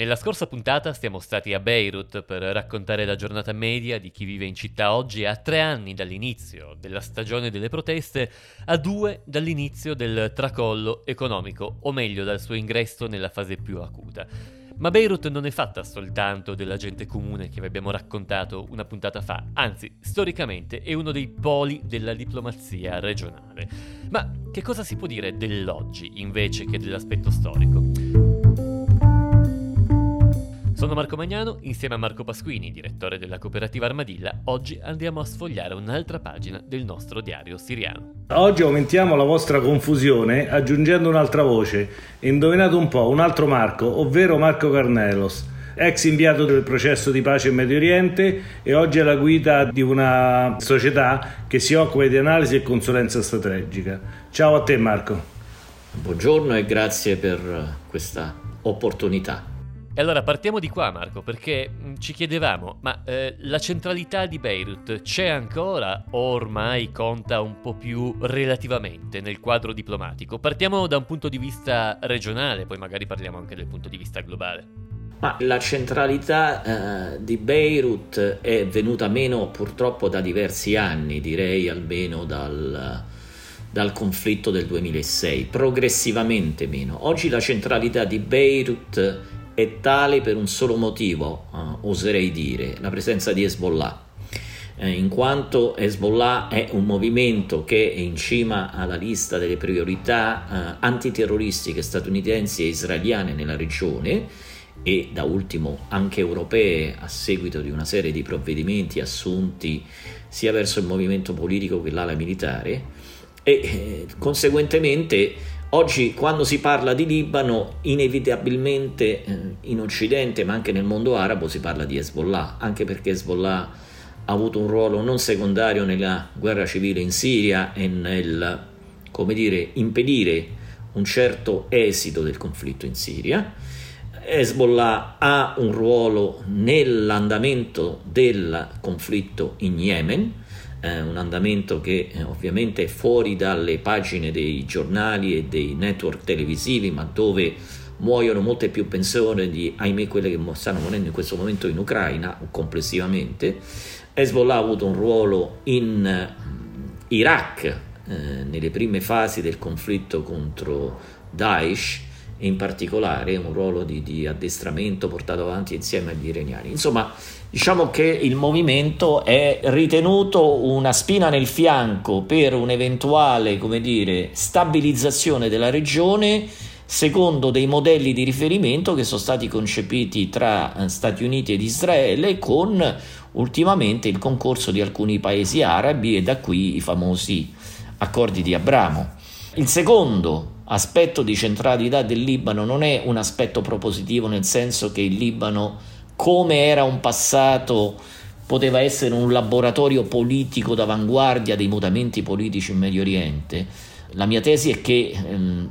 Nella scorsa puntata siamo stati a Beirut per raccontare la giornata media di chi vive in città oggi a tre anni dall'inizio della stagione delle proteste, a due dall'inizio del tracollo economico, o meglio dal suo ingresso nella fase più acuta. Ma Beirut non è fatta soltanto della gente comune che vi abbiamo raccontato una puntata fa, anzi, storicamente è uno dei poli della diplomazia regionale. Ma che cosa si può dire dell'oggi invece che dell'aspetto storico? Sono Marco Magnano, insieme a Marco Pasquini, direttore della cooperativa Armadilla, oggi andiamo a sfogliare un'altra pagina del nostro diario siriano. Oggi aumentiamo la vostra confusione aggiungendo un'altra voce. Indovinate un po', un altro Marco, ovvero Marco Carnelos, ex inviato del processo di pace in Medio Oriente e oggi è la guida di una società che si occupa di analisi e consulenza strategica. Ciao a te Marco. Buongiorno e grazie per questa opportunità. E allora partiamo di qua Marco, perché mm, ci chiedevamo, ma eh, la centralità di Beirut c'è ancora o ormai conta un po' più relativamente nel quadro diplomatico? Partiamo da un punto di vista regionale, poi magari parliamo anche del punto di vista globale. Ma la centralità eh, di Beirut è venuta meno purtroppo da diversi anni, direi almeno dal, dal conflitto del 2006, progressivamente meno. Oggi la centralità di Beirut è tale per un solo motivo, uh, oserei dire, la presenza di Hezbollah. Eh, in quanto Hezbollah è un movimento che è in cima alla lista delle priorità eh, antiterroristiche statunitensi e israeliane nella regione e da ultimo anche europee a seguito di una serie di provvedimenti assunti sia verso il movimento politico che l'ala militare e eh, conseguentemente Oggi quando si parla di Libano, inevitabilmente eh, in Occidente, ma anche nel mondo arabo, si parla di Hezbollah, anche perché Hezbollah ha avuto un ruolo non secondario nella guerra civile in Siria e nel, dire, impedire un certo esito del conflitto in Siria. Hezbollah ha un ruolo nell'andamento del conflitto in Yemen, eh, un andamento che eh, ovviamente è fuori dalle pagine dei giornali e dei network televisivi, ma dove muoiono molte più persone di, ahimè, quelle che stanno morendo in questo momento in Ucraina complessivamente. Hezbollah ha avuto un ruolo in eh, Iraq eh, nelle prime fasi del conflitto contro Daesh in particolare un ruolo di, di addestramento portato avanti insieme agli iraniani. Insomma, Diciamo che il movimento è ritenuto una spina nel fianco per un'eventuale, dire, stabilizzazione della regione secondo dei modelli di riferimento che sono stati concepiti tra eh, Stati Uniti ed Israele con ultimamente il concorso di alcuni paesi arabi e da qui i famosi accordi di Abramo. Il secondo aspetto di centralità del Libano non è un aspetto propositivo nel senso che il Libano come era un passato poteva essere un laboratorio politico d'avanguardia dei mutamenti politici in Medio Oriente. La mia tesi è che ehm,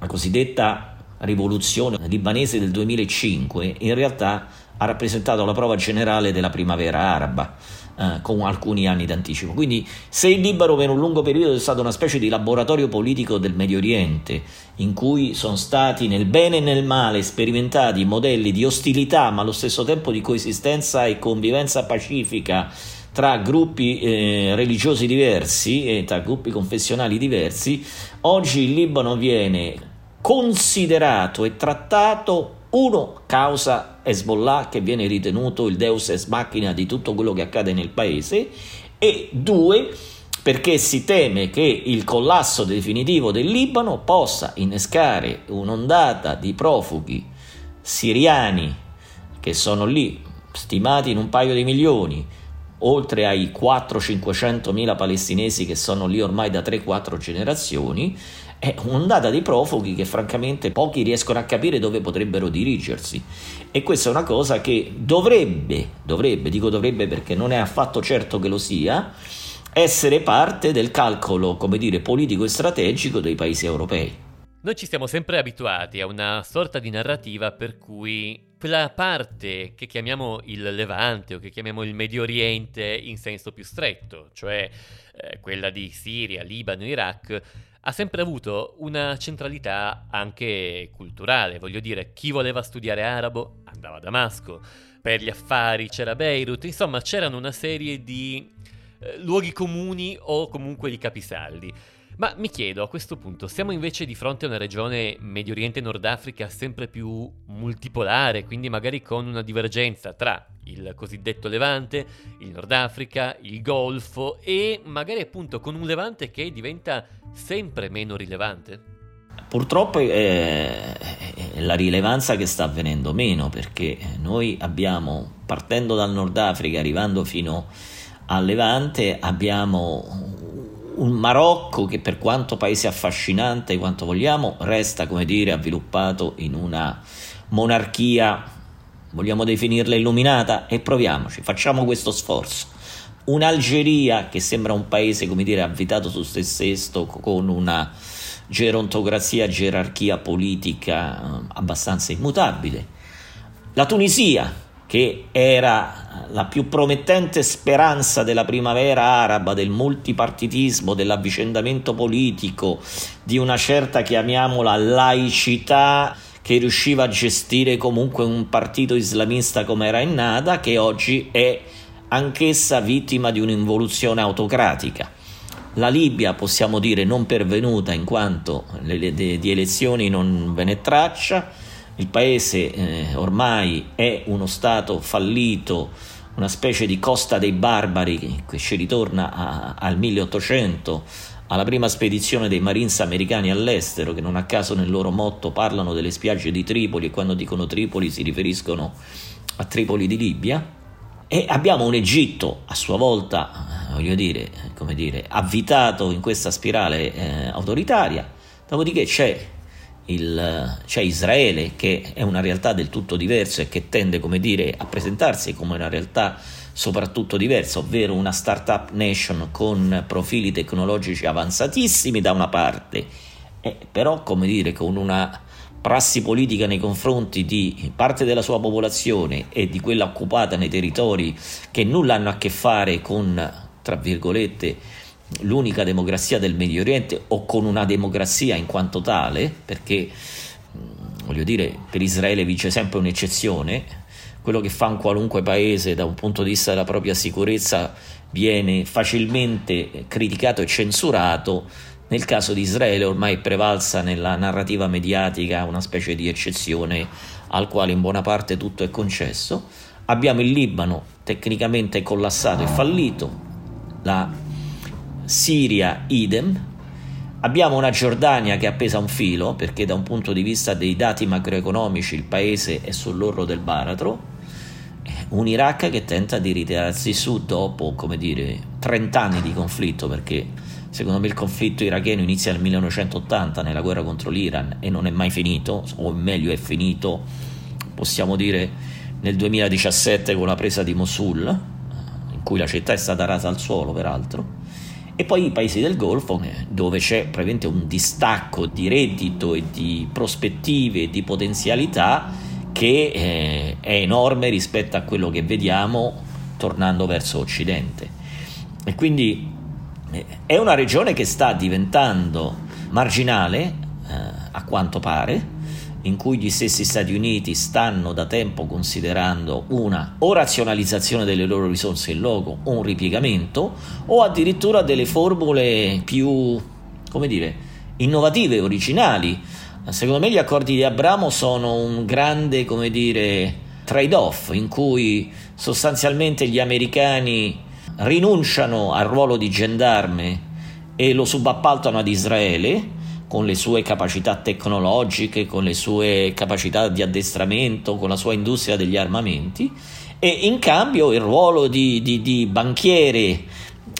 la cosiddetta rivoluzione libanese del 2005 in realtà ha rappresentato la prova generale della primavera araba eh, con alcuni anni d'anticipo. Quindi se il Libano per un lungo periodo è stato una specie di laboratorio politico del Medio Oriente, in cui sono stati nel bene e nel male sperimentati modelli di ostilità, ma allo stesso tempo di coesistenza e convivenza pacifica tra gruppi eh, religiosi diversi e tra gruppi confessionali diversi, oggi il Libano viene considerato e trattato uno, causa Hezbollah che viene ritenuto il deus ex machina di tutto quello che accade nel paese. E due, perché si teme che il collasso definitivo del Libano possa innescare un'ondata di profughi siriani che sono lì, stimati in un paio di milioni, oltre ai 400-500 mila palestinesi che sono lì ormai da 3-4 generazioni, è un'ondata di profughi che francamente pochi riescono a capire dove potrebbero dirigersi e questa è una cosa che dovrebbe, dovrebbe, dico dovrebbe perché non è affatto certo che lo sia, essere parte del calcolo, come dire, politico e strategico dei paesi europei. Noi ci siamo sempre abituati a una sorta di narrativa per cui quella parte che chiamiamo il Levante o che chiamiamo il Medio Oriente in senso più stretto, cioè eh, quella di Siria, Libano, Iraq, ha sempre avuto una centralità anche culturale, voglio dire, chi voleva studiare arabo andava a Damasco, per gli affari c'era Beirut, insomma c'erano una serie di eh, luoghi comuni o comunque di capisaldi. Ma mi chiedo a questo punto, siamo invece di fronte a una regione Medio Oriente Nord Africa sempre più multipolare, quindi magari con una divergenza tra il cosiddetto Levante, il Nord Africa, il Golfo e magari appunto con un Levante che diventa sempre meno rilevante? Purtroppo è, la rilevanza che sta avvenendo meno perché noi abbiamo, partendo dal Nord Africa, arrivando fino al Levante, abbiamo un Marocco che per quanto paese affascinante quanto vogliamo, resta, come dire, avviluppato in una monarchia, vogliamo definirla illuminata? E proviamoci, facciamo questo sforzo. Un'Algeria che sembra un paese, come dire, avvitato su se stesso, con una gerontocrazia, gerarchia politica eh, abbastanza immutabile. La Tunisia, che era la più promettente speranza della primavera araba, del multipartitismo, dell'avvicendamento politico, di una certa, chiamiamola, laicità che riusciva a gestire comunque un partito islamista come era in Nada, che oggi è anch'essa vittima di un'involuzione autocratica. La Libia, possiamo dire, non pervenuta in quanto di elezioni non ve ne traccia, il paese eh, ormai è uno stato fallito, una specie di costa dei barbari che ci ritorna a, al 1800, alla prima spedizione dei Marines americani all'estero, che non a caso nel loro motto parlano delle spiagge di Tripoli e quando dicono Tripoli si riferiscono a Tripoli di Libia. E abbiamo un Egitto a sua volta, eh, voglio dire, come dire, avvitato in questa spirale eh, autoritaria, dopodiché c'è il, c'è Israele che è una realtà del tutto diversa e che tende come dire, a presentarsi come una realtà soprattutto diversa, ovvero una startup nation con profili tecnologici avanzatissimi da una parte, eh, però come dire con una prassi politica nei confronti di parte della sua popolazione e di quella occupata nei territori che nulla hanno a che fare con, tra virgolette, l'unica democrazia del Medio Oriente o con una democrazia in quanto tale, perché voglio dire, per Israele vince sempre un'eccezione, quello che fa un qualunque paese da un punto di vista della propria sicurezza viene facilmente criticato e censurato, nel caso di Israele ormai è prevalsa nella narrativa mediatica una specie di eccezione al quale in buona parte tutto è concesso. Abbiamo il Libano tecnicamente collassato e fallito, la Siria idem, abbiamo una Giordania che è appesa un filo perché da un punto di vista dei dati macroeconomici il paese è sull'orlo del baratro, un Iraq che tenta di ritirarsi su dopo, come dire, 30 anni di conflitto perché secondo me il conflitto iracheno inizia nel 1980 nella guerra contro l'Iran e non è mai finito, o meglio è finito, possiamo dire, nel 2017 con la presa di Mosul, in cui la città è stata rasa al suolo peraltro e poi i paesi del Golfo eh, dove c'è praticamente un distacco di reddito e di prospettive e di potenzialità che eh, è enorme rispetto a quello che vediamo tornando verso Occidente. E quindi eh, è una regione che sta diventando marginale, eh, a quanto pare, in cui gli stessi Stati Uniti stanno da tempo considerando una o razionalizzazione delle loro risorse in loco o un ripiegamento o addirittura delle formule più, come dire, innovative, originali. Secondo me gli accordi di Abramo sono un grande, come dire, trade-off in cui sostanzialmente gli americani rinunciano al ruolo di gendarme e lo subappaltano ad Israele con le sue capacità tecnologiche, con le sue capacità di addestramento, con la sua industria degli armamenti. E in cambio il ruolo di, di, di banchiere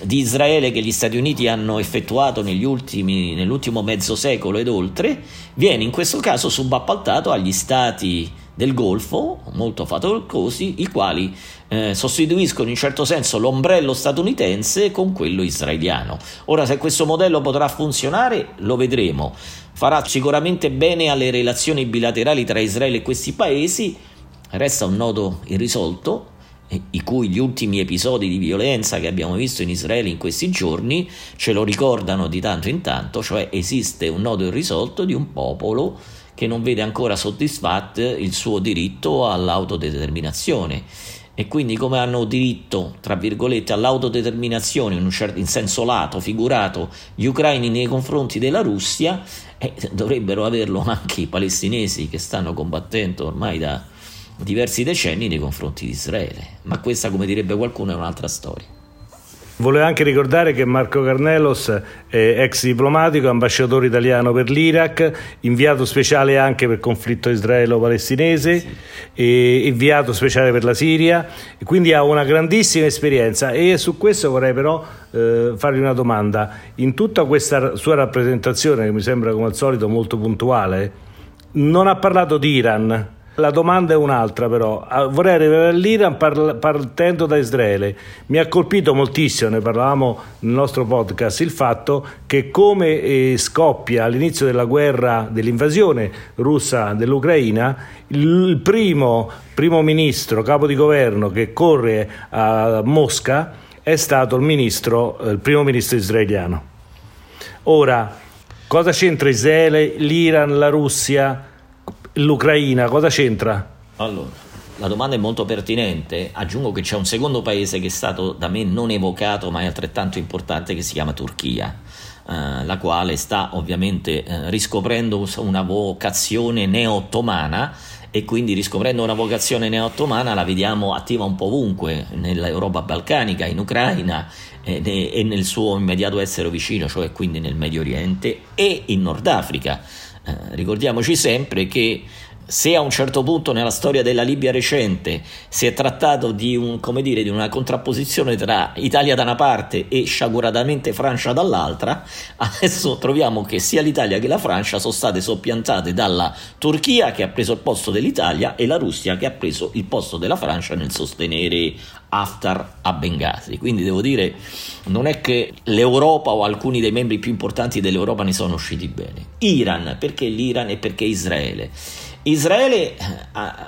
di Israele che gli Stati Uniti hanno effettuato ultimi, nell'ultimo mezzo secolo ed oltre viene in questo caso subappaltato agli stati del Golfo, molto facolcosi, i quali eh, sostituiscono in certo senso l'ombrello statunitense con quello israeliano. Ora, se questo modello potrà funzionare, lo vedremo. Farà sicuramente bene alle relazioni bilaterali tra Israele e questi paesi, resta un nodo irrisolto i cui gli ultimi episodi di violenza che abbiamo visto in Israele in questi giorni ce lo ricordano di tanto in tanto, cioè esiste un nodo irrisolto di un popolo che non vede ancora soddisfatto il suo diritto all'autodeterminazione e quindi come hanno diritto, tra virgolette, all'autodeterminazione in, un certo, in senso lato, figurato, gli ucraini nei confronti della Russia, eh, dovrebbero averlo anche i palestinesi che stanno combattendo ormai da diversi decenni nei confronti di Israele. Ma questa, come direbbe qualcuno, è un'altra storia. Volevo anche ricordare che Marco Carnelos è ex diplomatico, ambasciatore italiano per l'Iraq, inviato speciale anche per il conflitto israelo-palestinese, sì. inviato speciale per la Siria, quindi ha una grandissima esperienza e su questo vorrei però eh, fargli una domanda. In tutta questa sua rappresentazione, che mi sembra come al solito molto puntuale, non ha parlato di Iran, la domanda è un'altra però, ah, vorrei arrivare all'Iran partendo da Israele. Mi ha colpito moltissimo, ne parlavamo nel nostro podcast, il fatto che come eh, scoppia all'inizio della guerra, dell'invasione russa dell'Ucraina, il primo primo ministro, capo di governo che corre a Mosca è stato il, ministro, eh, il primo ministro israeliano. Ora, cosa c'entra Israele, l'Iran, la Russia? l'Ucraina, cosa c'entra? Allora, la domanda è molto pertinente. Aggiungo che c'è un secondo paese che è stato da me non evocato, ma è altrettanto importante, che si chiama Turchia. Uh, la quale sta ovviamente uh, riscoprendo una vocazione neo-ottomana e quindi riscoprendo una vocazione neo-ottomana la vediamo attiva un po' ovunque, nell'Europa balcanica, in Ucraina eh, e nel suo immediato essere vicino, cioè quindi nel Medio Oriente e in Nord Africa. Eh, ricordiamoci sempre che se a un certo punto nella storia della Libia recente si è trattato di, un, dire, di, una contrapposizione tra Italia da una parte e sciaguratamente Francia dall'altra, adesso troviamo che sia l'Italia che la Francia sono state soppiantate dalla Turchia che ha preso il posto dell'Italia e la Russia che ha preso il posto della Francia nel sostenere Haftar a Benghazi. Quindi devo dire, non è che l'Europa o alcuni dei membri più importanti dell'Europa ne sono usciti bene. Iran, perché l'Iran e perché Israele? Israele eh,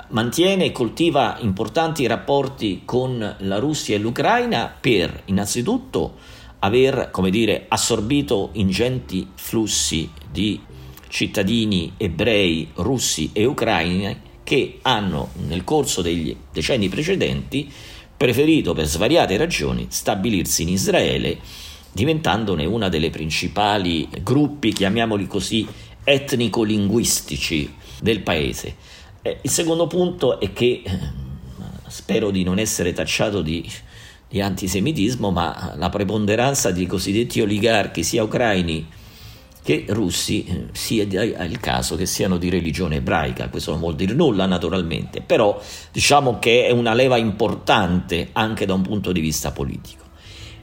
mantiene e coltiva importanti rapporti con la Russia e l'Ucraina per innanzitutto aver dire, assorbito ingenti flussi di cittadini ebrei russi e ucraini che hanno nel corso degli decenni precedenti preferito per svariate ragioni stabilirsi in Israele diventandone una delle principali gruppi, chiamiamoli così, etnico-linguistici del paese. Eh, il secondo punto è che, eh, spero di non essere tacciato di, di antisemitismo, ma la preponderanza di cosiddetti oligarchi, sia ucraini che russi, eh, sia il caso che siano di religione ebraica. Questo non vuol dire nulla, naturalmente, però diciamo che è una leva importante anche da un punto di vista politico.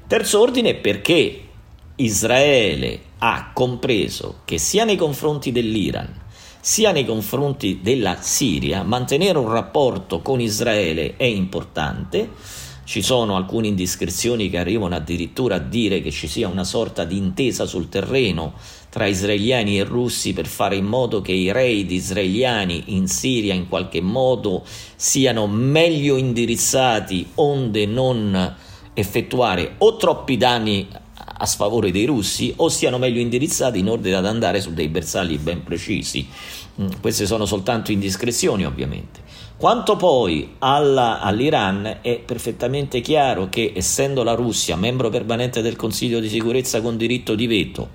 Terzo ordine perché Israele ha compreso che sia nei confronti dell'Iran sia nei confronti della Siria, mantenere un rapporto con Israele è importante. Ci sono alcune indiscrezioni che arrivano addirittura a dire che ci sia una sorta di intesa sul terreno tra israeliani e russi per fare in modo che i raid israeliani in Siria in qualche modo siano meglio indirizzati onde non effettuare o troppi danni a sfavore dei russi o siano meglio indirizzati in ordine ad andare su dei bersagli ben precisi. Mm, queste sono soltanto indiscrezioni ovviamente. Quanto poi alla, all'Iran è perfettamente chiaro che essendo la Russia membro permanente del Consiglio di sicurezza con diritto di veto,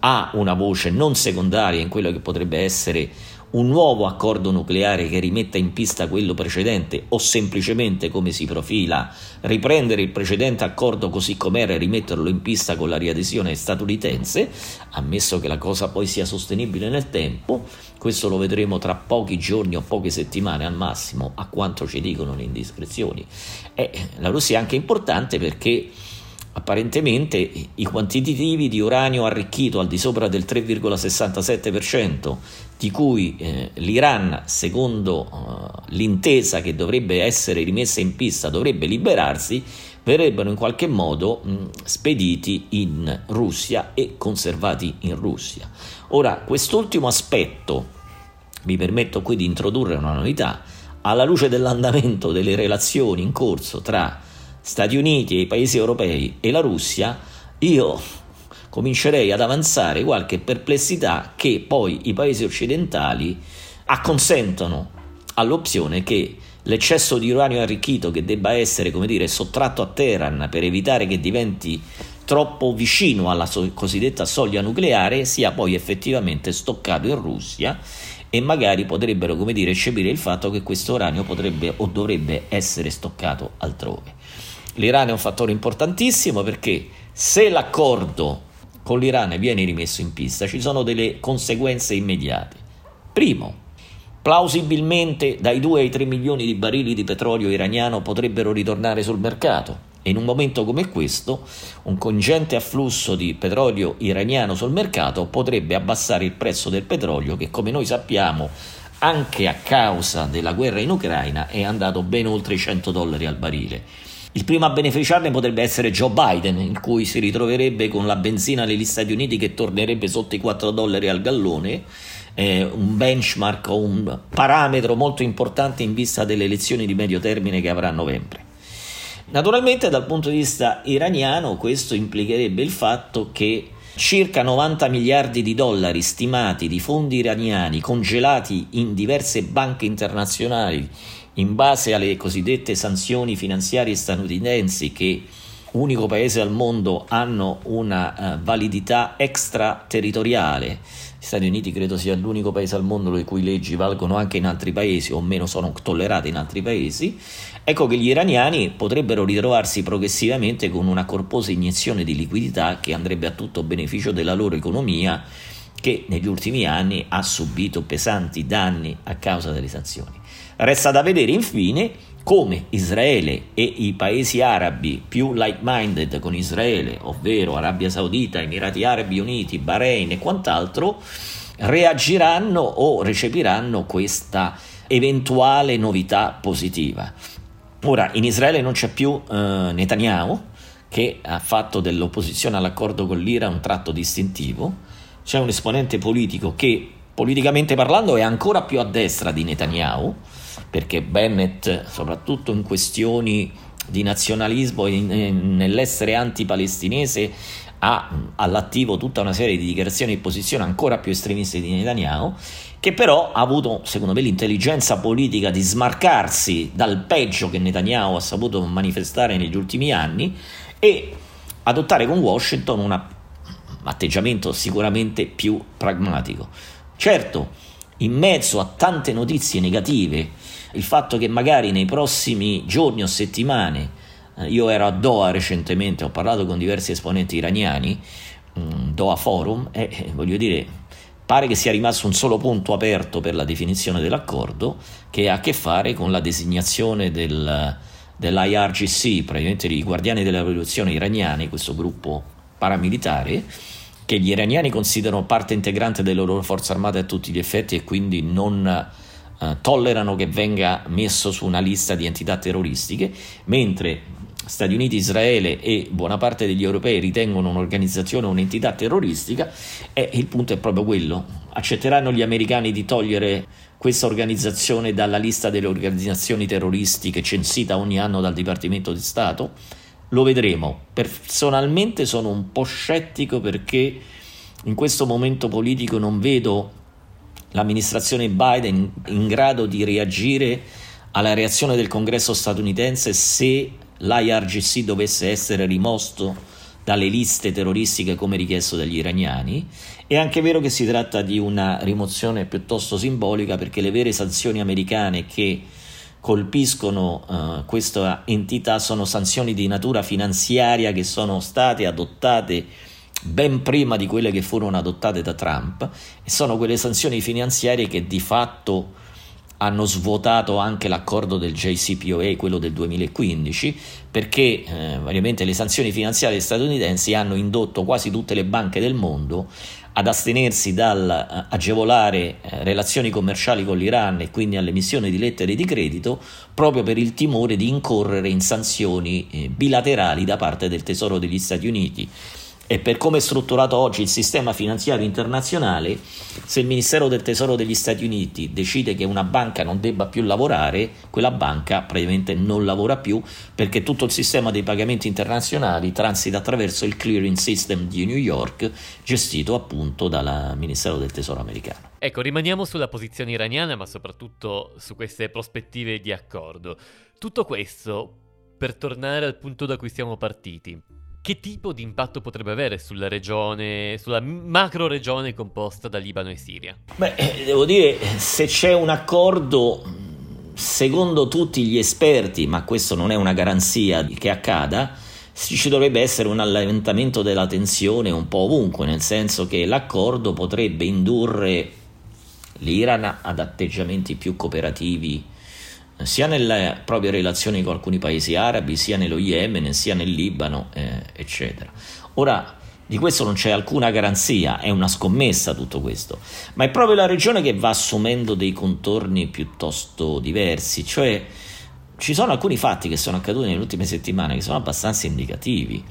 ha una voce non secondaria in quello che potrebbe essere un nuovo accordo nucleare che rimetta in pista quello precedente o semplicemente come si profila riprendere il precedente accordo così com'era e rimetterlo in pista con la riadesione statunitense, ammesso che la cosa poi sia sostenibile nel tempo, questo lo vedremo tra pochi giorni o poche settimane al massimo, a quanto ci dicono le indiscrezioni. E la Russia è anche importante perché Apparentemente i quantitativi di uranio arricchito al di sopra del 3,67%, di cui eh, l'Iran, secondo uh, l'intesa che dovrebbe essere rimessa in pista, dovrebbe liberarsi, verrebbero in qualche modo mh, spediti in Russia e conservati in Russia. Ora, quest'ultimo aspetto, mi permetto qui di introdurre una novità, alla luce dell'andamento delle relazioni in corso tra Stati Uniti e i paesi europei e la Russia, io comincerei ad avanzare qualche perplessità che poi i paesi occidentali acconsentono all'opzione che l'eccesso di uranio arricchito che debba essere, come dire, sottratto a Teheran per evitare che diventi troppo vicino alla so- cosiddetta soglia nucleare sia poi effettivamente stoccato in Russia e magari potrebbero, come dire, eccepire il fatto che questo uranio potrebbe o dovrebbe essere stoccato altrove. L'Iran è un fattore importantissimo perché se l'accordo con l'Iran viene rimesso in pista ci sono delle conseguenze immediate. Primo, plausibilmente dai 2 ai 3 milioni di barili di petrolio iraniano potrebbero ritornare sul mercato e in un momento come questo un congente afflusso di petrolio iraniano sul mercato potrebbe abbassare il prezzo del petrolio che come noi sappiamo anche a causa della guerra in Ucraina è andato ben oltre i 100 dollari al barile. Il primo a beneficiarne potrebbe essere Joe Biden, in cui si ritroverebbe con la benzina negli Stati Uniti che tornerebbe sotto i 4 dollari al gallone, eh, un benchmark o un parametro molto importante in vista delle elezioni di medio termine che avrà a novembre. Naturalmente dal punto di vista iraniano questo implicherebbe il fatto che circa 90 miliardi di dollari stimati di fondi iraniani congelati in diverse banche internazionali in base alle cosiddette sanzioni finanziarie statunitensi che unico paese al mondo hanno una uh, validità extraterritoriale. Gli Stati Uniti credo sia l'unico paese al mondo le cui leggi valgono anche in altri paesi o meno sono tollerate in altri paesi. Ecco che gli iraniani potrebbero ritrovarsi progressivamente con una corposa iniezione di liquidità che andrebbe a tutto beneficio della loro economia che negli ultimi anni ha subito pesanti danni a causa delle sanzioni. Resta da vedere infine come Israele e i paesi arabi più like-minded con Israele, ovvero Arabia Saudita, Emirati Arabi Uniti, Bahrain e quant'altro, reagiranno o recepiranno questa eventuale novità positiva. Ora, in Israele non c'è più eh, Netanyahu, che ha fatto dell'opposizione all'accordo con l'Iran un tratto distintivo, c'è un esponente politico che, politicamente parlando, è ancora più a destra di Netanyahu, perché Bennett, soprattutto in questioni di nazionalismo e nell'essere anti-palestinese, ha all'attivo tutta una serie di dichiarazioni di posizione ancora più estremiste di Netanyahu, che però ha avuto, secondo me, l'intelligenza politica di smarcarsi dal peggio che Netanyahu ha saputo manifestare negli ultimi anni e adottare con Washington un atteggiamento sicuramente più pragmatico. Certo, in mezzo a tante notizie negative il fatto che magari nei prossimi giorni o settimane, eh, io ero a Doha recentemente, ho parlato con diversi esponenti iraniani, um, Doha Forum, e eh, voglio dire, pare che sia rimasto un solo punto aperto per la definizione dell'accordo che ha a che fare con la designazione del, dell'IRGC, praticamente i guardiani della rivoluzione iraniani, questo gruppo paramilitare, che gli iraniani considerano parte integrante delle loro forze armate a tutti gli effetti e quindi non eh, tollerano che venga messo su una lista di entità terroristiche, mentre Stati Uniti, Israele e buona parte degli europei ritengono un'organizzazione un'entità terroristica e il punto è proprio quello. Accetteranno gli americani di togliere questa organizzazione dalla lista delle organizzazioni terroristiche censita ogni anno dal Dipartimento di Stato? Lo vedremo. Personalmente sono un po' scettico perché in questo momento politico non vedo l'amministrazione Biden in grado di reagire alla reazione del congresso statunitense se l'IRGC dovesse essere rimosto dalle liste terroristiche come richiesto dagli iraniani. È anche vero che si tratta di una rimozione piuttosto simbolica perché le vere sanzioni americane che colpiscono uh, questa entità sono sanzioni di natura finanziaria che sono state adottate ben prima di quelle che furono adottate da Trump e sono quelle sanzioni finanziarie che di fatto hanno svuotato anche l'accordo del JCPOA, quello del 2015, perché eh, ovviamente le sanzioni finanziarie statunitensi hanno indotto quasi tutte le banche del mondo ad astenersi dal eh, agevolare eh, relazioni commerciali con l'Iran e quindi all'emissione di lettere di credito proprio per il timore di incorrere in sanzioni eh, bilaterali da parte del Tesoro degli Stati Uniti e per come è strutturato oggi il sistema finanziario internazionale, se il Ministero del Tesoro degli Stati Uniti decide che una banca non debba più lavorare, quella banca praticamente non lavora più perché tutto il sistema dei pagamenti internazionali transita attraverso il clearing system di New York, gestito appunto dal Ministero del Tesoro americano. Ecco, rimaniamo sulla posizione iraniana, ma soprattutto su queste prospettive di accordo. Tutto questo per tornare al punto da cui siamo partiti. Che tipo di impatto potrebbe avere sulla regione, sulla macro regione composta da Libano e Siria? Beh, eh, devo dire, se c'è un accordo, secondo tutti gli esperti, ma questo non è una garanzia che accada, ci dovrebbe essere un allentamento della tensione un po' ovunque, nel senso che l'accordo potrebbe indurre l'Iran ad atteggiamenti più cooperativi sia nelle proprie relazioni con alcuni paesi arabi, sia nello Yemen, sia nel Libano, eh, eccetera. Ora, di questo non c'è alcuna garanzia, è una scommessa tutto questo, ma è proprio la regione che va assumendo dei contorni piuttosto diversi, cioè ci sono alcuni fatti che sono accaduti nelle ultime settimane che sono abbastanza indicativi.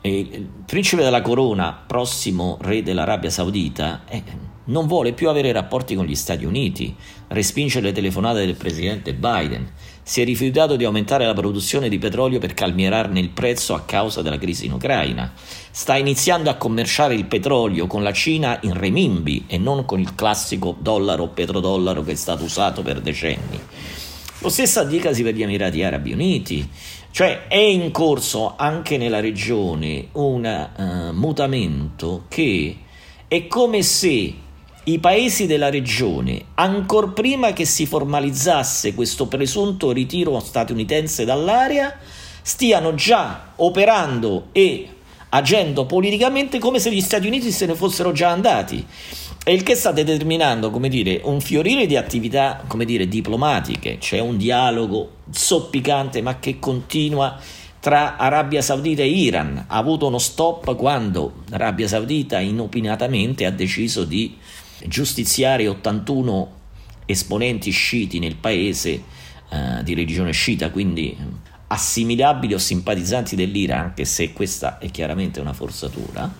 il principe della corona, prossimo re dell'Arabia Saudita, è non vuole più avere rapporti con gli Stati Uniti, respinge le telefonate del presidente Biden, si è rifiutato di aumentare la produzione di petrolio per calmierarne il prezzo a causa della crisi in Ucraina, sta iniziando a commerciare il petrolio con la Cina in renminbi e non con il classico dollaro o petrodollaro che è stato usato per decenni. Lo stesso dicasi per gli Emirati Arabi Uniti, cioè è in corso anche nella regione un uh, mutamento che è come se i paesi della regione, ancor prima che si formalizzasse questo presunto ritiro statunitense dall'area, stiano già operando e agendo politicamente come se gli Stati Uniti se ne fossero già andati. E il che sta determinando, come dire, un fiorire di attività, come dire, diplomatiche. C'è un dialogo zoppicante ma che continua tra Arabia Saudita e Iran. Ha avuto uno stop quando l'Arabia Saudita inopinatamente ha deciso di giustiziare 81 esponenti sciiti nel paese eh, di religione sciita, quindi assimilabili o simpatizzanti dell'Iran, anche se questa è chiaramente una forzatura.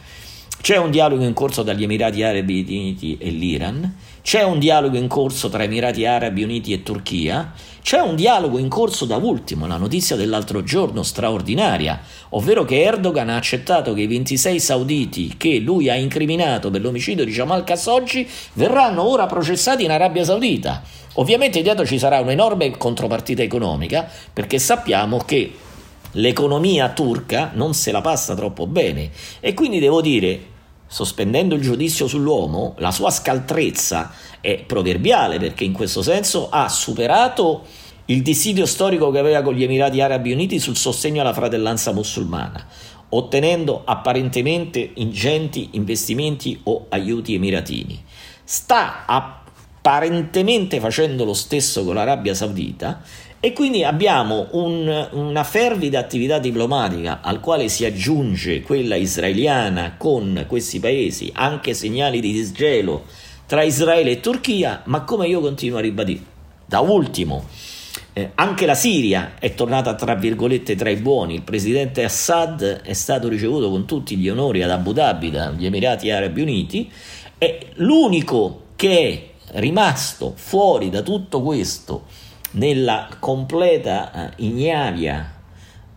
C'è un dialogo in corso tra gli Emirati Arabi Uniti e l'Iran, c'è un dialogo in corso tra Emirati Arabi Uniti e Turchia, c'è un dialogo in corso da ultimo, la notizia dell'altro giorno straordinaria, ovvero che Erdogan ha accettato che i 26 sauditi che lui ha incriminato per l'omicidio di Jamal Khashoggi verranno ora processati in Arabia Saudita. Ovviamente dietro ci sarà un'enorme contropartita economica perché sappiamo che l'economia turca non se la passa troppo bene e quindi devo dire sospendendo il giudizio sull'uomo, la sua scaltrezza è proverbiale perché in questo senso ha superato il dissidio storico che aveva con gli Emirati Arabi Uniti sul sostegno alla fratellanza musulmana, ottenendo apparentemente ingenti investimenti o aiuti emiratini. Sta apparentemente facendo lo stesso con l'Arabia Saudita e quindi abbiamo un, una fervida attività diplomatica al quale si aggiunge quella israeliana con questi paesi, anche segnali di disgelo tra Israele e Turchia, ma come io continuo a ribadire. Da ultimo, eh, anche la Siria è tornata tra virgolette tra i buoni, il presidente Assad è stato ricevuto con tutti gli onori ad Abu Dhabi dagli Emirati Arabi Uniti e l'unico che è rimasto fuori da tutto questo nella completa eh, ignavia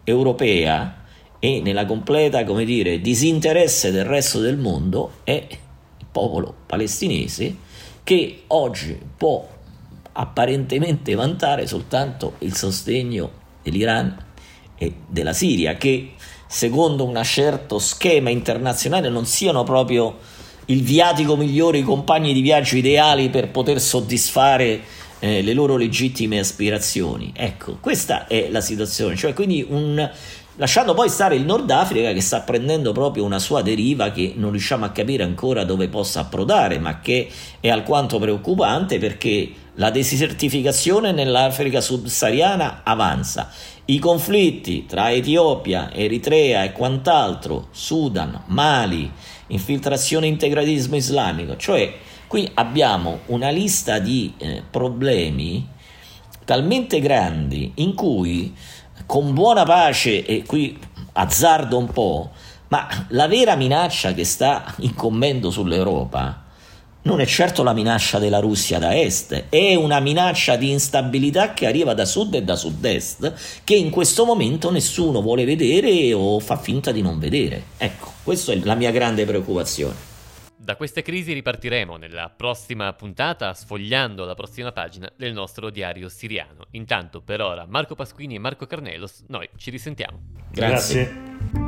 europea e nella completa, come dire, disinteresse del resto del mondo è il popolo palestinese che oggi può apparentemente vantare soltanto il sostegno dell'Iran e della Siria, che secondo un certo schema internazionale non siano proprio il viatico migliore, i compagni di viaggio ideali per poter soddisfare eh, le loro legittime aspirazioni. Ecco, questa è la situazione, cioè quindi un, lasciando poi stare il Nord Africa che sta prendendo proprio una sua deriva che non riusciamo a capire ancora dove possa approdare, ma che è alquanto preoccupante perché la desertificazione nell'Africa subsahariana avanza. I conflitti tra Etiopia, Eritrea e quant'altro, Sudan, Mali, infiltrazione integralismo islamico, cioè Qui abbiamo una lista di eh, problemi talmente grandi in cui con buona pace, e qui azzardo un po', Ma la vera minaccia che sta incombendo sull'Europa non è certo la minaccia della Russia da est, è una minaccia di instabilità che arriva da sud e da sud-est che in questo momento nessuno vuole vedere o fa finta di non vedere. Ecco, questa è la mia grande preoccupazione. Da queste crisi ripartiremo nella prossima puntata, sfogliando la prossima pagina del nostro diario siriano. Intanto, per ora, Marco Pasquini e Marco Carnelos, noi ci risentiamo. Grazie. Grazie.